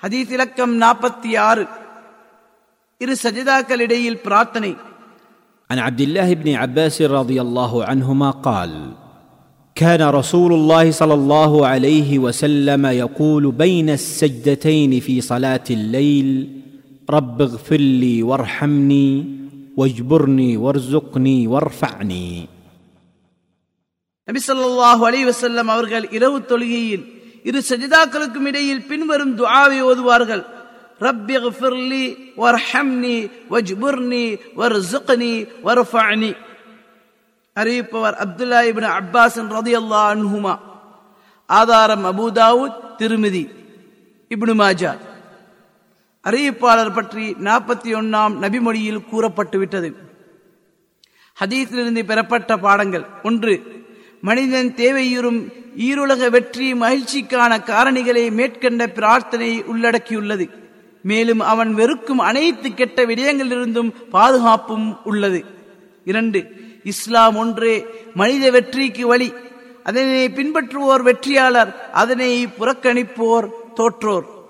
ஹதீஸ் இலக்கம் நாற்பத்தி ஆறு இரு சஜிதாக்களிடையில் பிரார்த்தனை عن عبد الله بن عباس رضي الله عنهما قال كان رسول الله صلى الله عليه وسلم يقول بين السجدتين في صلاه الليل رب اغفر لي وارحمني واجبرني وارزقني وارفعني நபி ஸல்லல்லாஹு அலைஹி வஸல்லம் அவர்கள் இரவு தொழுகையில் இரு சஜிதாக்களுக்கும் இடையில் பின்வரும் துஆவை ஓதுவார்கள். ரப்பி ஃபிர்லி வர்ஹம்னி வஜ்புர்னி வர்சுக்னி வர்ஃபஅனி. அறிவிப்பவர் அப்துல்லா இபின் அப்பாஸ் ரலியல்லாஹு அன்ஹுமா. ஆதாரம் அபூ திருமிதி இப்னு மாஜா. அறிவிப்பாளர் பற்றி நாற்பத்தி ஒன்னாம் நபிமொழியில் கூறப்பட்டு விட்டது ஹதீஸிலிருந்து பெறப்பட்ட பாடங்கள். ஒன்று மனிதன் தேவையுறும் ஈருலக வெற்றி மகிழ்ச்சிக்கான காரணிகளை மேற்கண்ட பிரார்த்தனை உள்ளடக்கியுள்ளது. மேலும் அவன் வெறுக்கும் அனைத்து கெட்ட விடயங்களிலிருந்தும் பாதுகாப்பும் உள்ளது. இரண்டு இஸ்லாம் ஒன்றே மனித வெற்றிக்கு வழி. அதனை பின்பற்றுவோர் வெற்றியாளர் அதனை புறக்கணிப்போர் தோற்றோர்.